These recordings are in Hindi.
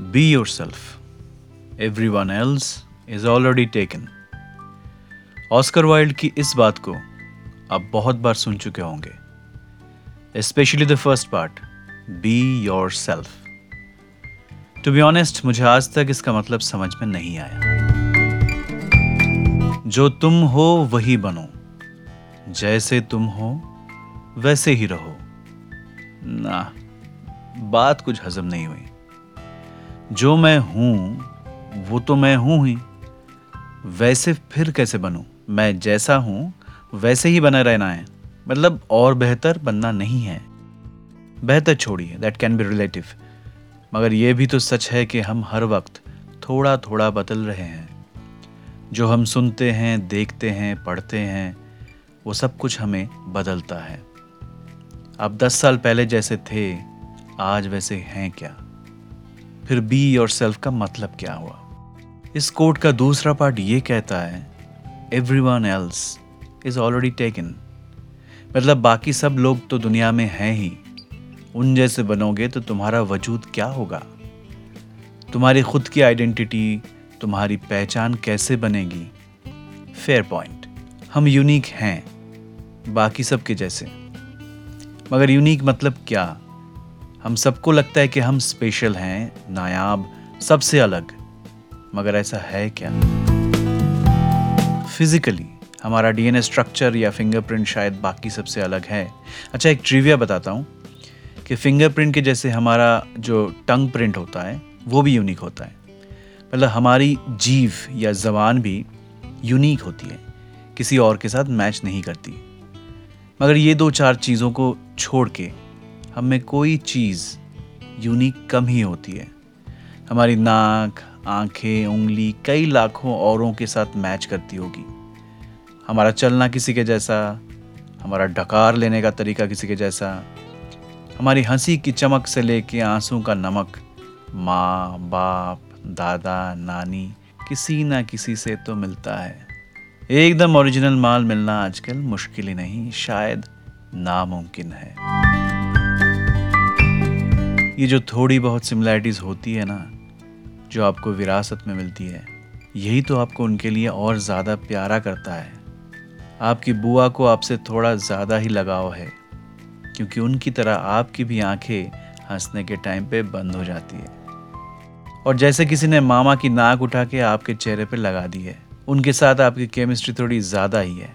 Self everyone else is already taken Oscar Wilde की इस बात को आप बहुत बार सुन चुके होंगे। Specially the first part be yourself to be honest मुझे आज तक इसका मतलब समझ में नहीं आया। जो तुम हो, वही बनो। जैसे तुम हो, वैसे ही रहो। ना, बात कुछ हजम नहीं हुई। जो मैं हूँ, वो तो मैं हूँ ही। वैसे फिर कैसे बनूं? मैं जैसा हूँ, वैसे ही बना रहना है। मतलब और बेहतर बनना नहीं है। बेहतर छोड़िए दैट कैन बी रिलेटिव मगर यह भी तो सच है कि हम हर वक्त थोड़ा थोड़ा बदल रहे हैं। जो हम सुनते हैं, देखते हैं, पढ़ते हैं, वो सब कुछ हमें बदलता है। अब दस साल पहले जैसे थे, आज वैसे हैं क्या? फिर बी योर सेल्फ का मतलब क्या हुआ? इस कोट का दूसरा पार्ट ये कहता है everyone else is already taken मतलब बाकी सब लोग तो दुनिया में हैं ही। उन जैसे बनोगे तो तुम्हारा वजूद क्या होगा? तुम्हारी खुद की आइडेंटिटी तुम्हारी पहचान कैसे बनेगी? फेयर पॉइंट हम यूनिक हैं, बाकी सब के जैसे। मगर यूनिक मतलब क्या? हम सबको लगता है कि हम स्पेशल हैं, नायाब, सबसे अलग। मगर ऐसा है क्या? फिजिकली हमारा डीएनए स्ट्रक्चर या फिंगरप्रिंट शायद बाकी सबसे अलग है। अच्छा एक ट्रिविया बताता हूँ कि फिंगरप्रिंट के जैसे हमारा जो टंग प्रिंट होता है, वो भी यूनिक होता है। मतलब हमारी जीव या जबान भी यूनिक होती है। किसी और के साथ मैच नहीं करती। मगर ये दो चार चीज़ों को छोड़ के हम में कोई चीज़ यूनिक कम ही होती है। हमारी नाक, आँखें, उंगली कई लाखों औरों के साथ मैच करती होगी। हमारा चलना किसी के जैसा, हमारा डकार लेने का तरीका किसी के जैसा, हमारी हँसी की चमक से लेके आँसू का नमक, माँ, बाप, दादा, नानी, किसी ना किसी से तो मिलता है। एकदम ओरिजिनल माल मिलना आजकल मुश्किल ही नहीं, शायद नामुमकिन है। ये जो थोड़ी बहुत सिमिलैरिटीज होती है ना, जो आपको विरासत में मिलती है, यही तो आपको उनके लिए और ज़्यादा प्यारा करता है। आपकी बुआ को आपसे थोड़ा ज़्यादा ही लगाव है, क्योंकि उनकी तरह आपकी भी आँखें हंसने के टाइम पे बंद हो जाती है। और जैसे किसी ने मामा की नाक उठा के आपके चेहरे पे लगा दी है, उनके साथ आपकी केमिस्ट्री थोड़ी ज़्यादा ही है।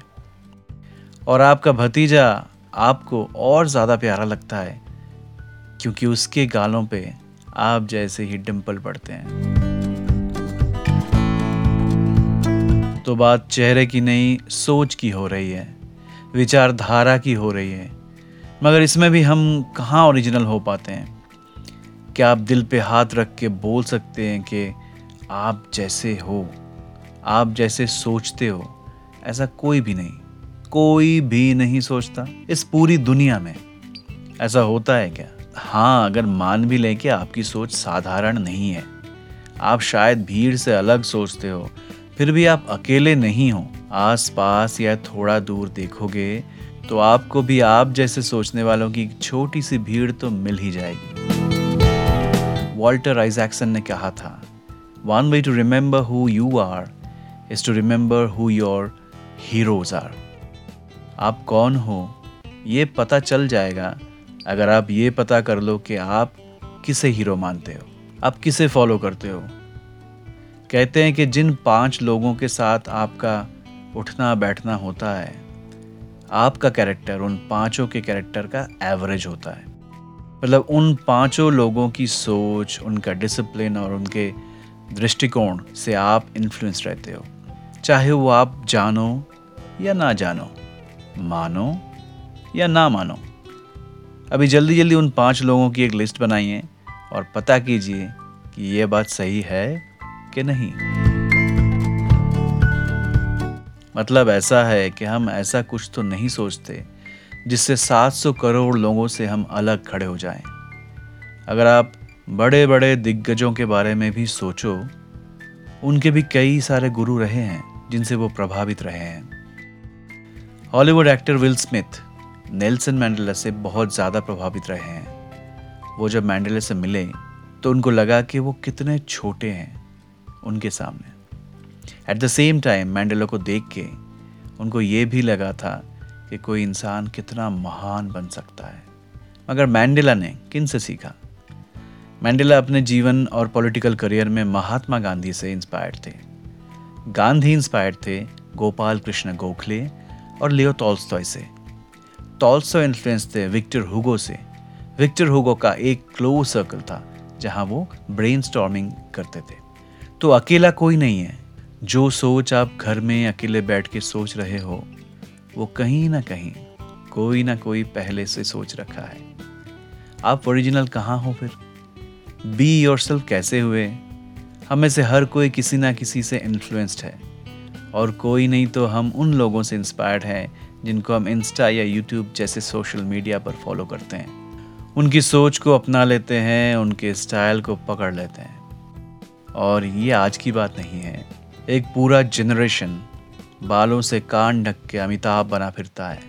और आपका भतीजा आपको और ज़्यादा प्यारा लगता है क्योंकि उसके गालों पे आप जैसे ही डिम्पल पड़ते हैं। तो बात चेहरे की नहीं, सोच की हो रही है, विचारधारा की हो रही है। मगर इसमें भी हम कहाँ ओरिजिनल हो पाते हैं? क्या आप दिल पे हाथ रख के बोल सकते हैं कि आप जैसे हो, आप जैसे सोचते हो, ऐसा कोई भी नहीं, कोई भी नहीं सोचता, इस पूरी दुनिया में। ऐसा होता है क्या? हाँ अगर मान भी लें कि आपकी सोच साधारण नहीं है। आप शायद भीड़ से अलग सोचते हो, फिर भी आप अकेले नहीं हो। आस पास या थोड़ा दूर देखोगे तो आपको भी आप जैसे सोचने वालों की छोटी सी भीड़ तो मिल ही जाएगी। वॉल्टर आइजैक्सन ने कहा था one way to remember who you are is to remember who your heroes are आप कौन हो, ये पता चल जाएगा अगर आप ये पता कर लो कि आप किसे हीरो मानते हो, आप किसे फॉलो करते हो। कहते हैं कि जिन पाँच लोगों के साथ आपका उठना बैठना होता है, आपका कैरेक्टर उन पाँचों के कैरेक्टर का एवरेज होता है। मतलब उन पाँचों लोगों की सोच, उनका डिसिप्लिन और उनके दृष्टिकोण से आप इन्फ्लुएंस रहते हो। चाहे वो आप जानो या ना जानो, मानो या ना मानो अभी जल्दी जल्दी उन पाँच लोगों की एक लिस्ट बनाइए और पता कीजिए कि ये बात सही है कि नहीं मतलब ऐसा है कि हम ऐसा कुछ तो नहीं सोचते जिससे 700 करोड़ लोगों से हम अलग खड़े हो जाएँ। अगर आप बड़े बड़े दिग्गजों के बारे में भी सोचो, उनके भी कई सारे गुरु रहे हैं जिनसे वो प्रभावित रहे हैं Hollywood actor Will Smith Nelson Mandela से बहुत ज़्यादा प्रभावित रहे हैं। वो जब मैंडेला से मिले तो उनको लगा कि वो कितने छोटे हैं उनके सामने। At the same time Mandela को देख के उनको ये भी लगा था कि कोई इंसान कितना महान बन सकता है। मगर मैंडेला ने किन से सीखा? मैंडेला अपने जीवन और पॉलिटिकल करियर में महात्मा गांधी से इंस्पायर्ड थे। गांधी इंस्पायर्ड थे गोपाल कृष्ण गोखले और लियो टॉल्स्टॉय से। टॉल्स्टॉय इन्फ्लुएंस थे विक्टर हुगो से। विक्टर हुगो का एक क्लोज सर्कल था, जहाँ वो ब्रेन करते थे। तो अकेला कोई नहीं है। जो सोच आप घर में अकेले बैठ के सोच रहे हो, वो कहीं ना कहीं, कोई ना कोई पहले से सोच रखा है। आप ओरिजिनल कहाँ हो फिर? बी योर कैसे हुए? हमें से हर कोई किसी ना किसी से इन्फ्लुएंस्ड है। और कोई नहीं तो हम उन लोगों से इंस्पायर्ड हैं जिनको हम इंस्टा या यूट्यूब जैसे सोशल मीडिया पर फॉलो करते हैं। उनकी सोच को अपना लेते हैं, उनके स्टाइल को पकड़ लेते हैं। और ये आज की बात नहीं है। एक पूरा जनरेशन बालों से कान ढक के अमिताभ बना फिरता है।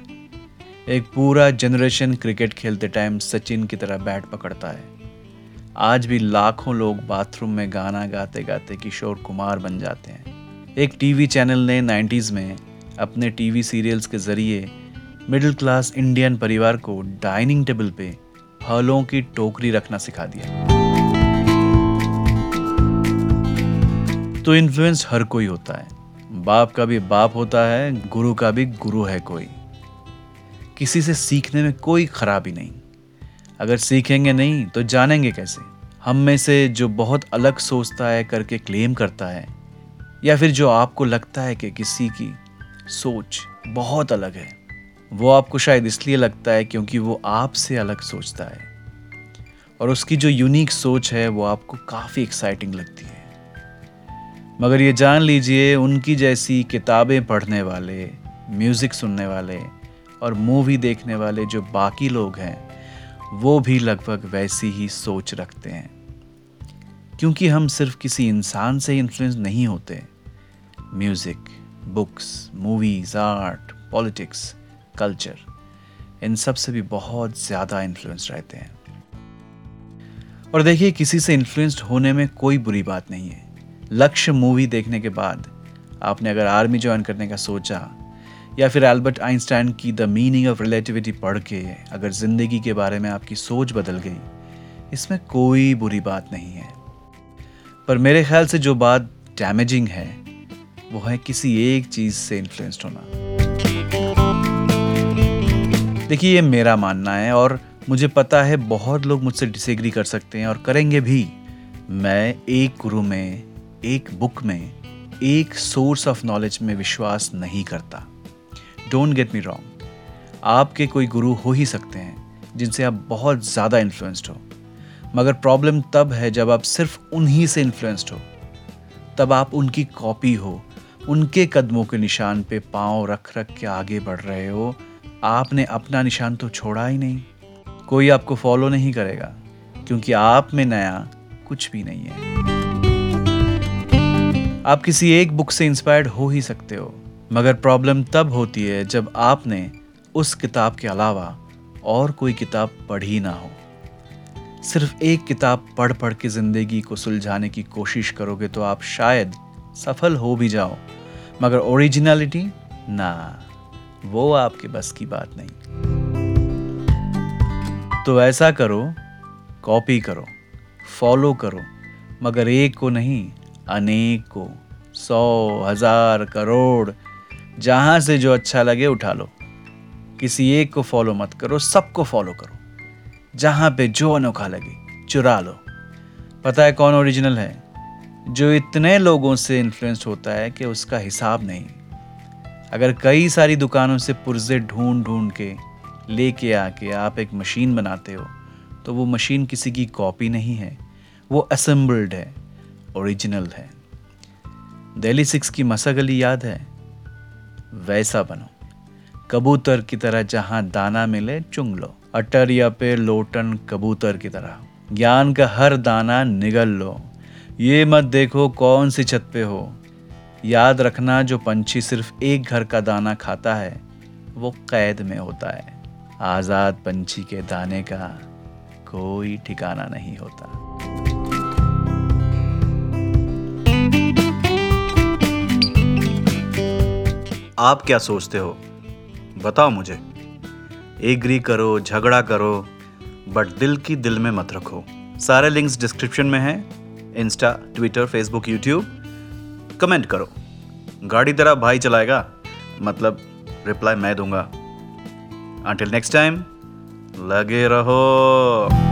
एक पूरा जनरेशन क्रिकेट खेलते टाइम सचिन की तरह बैट पकड़ता है। आज भी लाखों लोग बाथरूम में गाना गाते गाते किशोर कुमार बन जाते हैं। एक टीवी चैनल ने 90s में अपने टीवी सीरियल्स के ज़रिए मिडिल क्लास इंडियन परिवार को डाइनिंग टेबल पे फलों की टोकरी रखना सिखा दिया। तो इन्फ्लुएंस हर कोई होता है। बाप का भी बाप होता है, गुरु का भी गुरु है कोई। किसी से सीखने में कोई खराबी नहीं। अगर सीखेंगे नहीं तो जानेंगे कैसे? हम में से जो बहुत अलग सोचता है, करके क्लेम करता है, या फिर जो आपको लगता है कि किसी की सोच बहुत अलग है। वो आपको शायद इसलिए लगता है क्योंकि वो आपसे अलग सोचता है। और उसकी जो यूनिक सोच है, वो आपको काफ़ी एक्साइटिंग लगती है। मगर ये जान लीजिए, उनकी जैसी किताबें पढ़ने वाले म्यूज़िक सुनने वाले और मूवी देखने वाले जो बाकी लोग हैं, वो भी लगभग वैसी ही सोच रखते हैं। क्योंकि हम सिर्फ़ किसी इंसान से इन्फ्लुएंस नहीं होते। Music books movies art politics culture इन सबसे भी बहुत ज़्यादा इन्फ्लुएंस रहते हैं। और देखिए, किसी से इन्फ्लुएंस्ड होने में कोई बुरी बात नहीं है। लक्ष्य मूवी देखने के बाद आपने अगर आर्मी ज्वाइन करने का सोचा, या फिर एल्बर्ट आइंस्टाइन की द मीनिंग ऑफ़ रिलेटिविटी पढ़ के अगर ज़िंदगी के बारे में आपकी सोच बदल गई, इसमें कोई बुरी बात नहीं है। पर मेरे ख्याल से जो बात डैमेजिंग है वो है किसी एक चीज़ से इन्फ्लुएंस्ड होना। देखिए, ये मेरा मानना है और मुझे पता है बहुत लोग मुझसे डिसएग्री कर सकते हैं और करेंगे भी। मैं एक गुरु में, एक बुक में, एक सोर्स ऑफ़ नॉलेज में विश्वास नहीं करता। डोंट गेट मी रॉन्ग आपके कोई गुरु हो ही सकते हैं, जिनसे आप बहुत ज़्यादा इन्फ्लुएंस्ड हो। मगर प्रॉब्लम तब है जब आप सिर्फ़ उन्हीं से इन्फ्लुएंस्ड हो। तब आप उनकी कॉपी हो उनके कदमों के निशान पे पाँव रख रख के आगे बढ़ रहे हो। आपने अपना निशान तो छोड़ा ही नहीं। कोई आपको फॉलो नहीं करेगा, क्योंकि आप में नया कुछ भी नहीं है। आप किसी एक बुक से इंस्पायर्ड हो ही सकते हो, मगर प्रॉब्लम तब होती है जब आपने उस किताब के अलावा और कोई किताब पढ़ी ना हो। सिर्फ़ एक किताब पढ़ पढ़ के ज़िंदगी को सुलझाने की कोशिश करोगे तो आप शायद सफल हो भी जाओ, मगर ओरिजिनलिटी ना। वो आपके बस की बात नहीं। तो ऐसा करो कॉपी करो फॉलो करो, मगर एक को नहीं, अनेक को। सौ, हज़ार, करोड़, जहाँ से जो अच्छा लगे उठा लो। किसी एक को फॉलो मत करो, सबको फॉलो करो। जहाँ पे जो अनोखा लगे, चुरा लो। पता है कौन ओरिजिनल है? जो इतने लोगों से इन्फ्लुएंस्ड होता है कि उसका हिसाब नहीं। अगर कई सारी दुकानों से पुर्जे ढूंढ ढूंढ के लेके आके आप एक मशीन बनाते हो तो वो मशीन किसी की कॉपी नहीं है। वो असेंबल्ड है ओरिजिनल है। दिल्ली सिक्स की मसा गली याद है? वैसा बनो। कबूतर की तरह जहाँ दाना मिले, चुंग लो। अटरिया पे लोटन कबूतर की तरह। ज्ञान का हर दाना निगल लो। ये मत देखो कौन सी छत पे हो। याद रखना जो पंछी सिर्फ़ एक घर का दाना खाता है, वो कैद में होता है। आज़ाद पंछी के दाने का कोई ठिकाना नहीं होता। आप क्या सोचते हो? बताओ मुझे। एग्री करो, झगड़ा करो, बट दिल की दिल में मत रखो। सारे लिंक्स डिस्क्रिप्शन में हैं। Insta Twitter Facebook YouTube comment करो। गाड़ी तेरा भाई चलाएगा। मतलब रिप्लाई मैं दूँगा। अंटिल नेक्स्ट टाइम लगे रहो।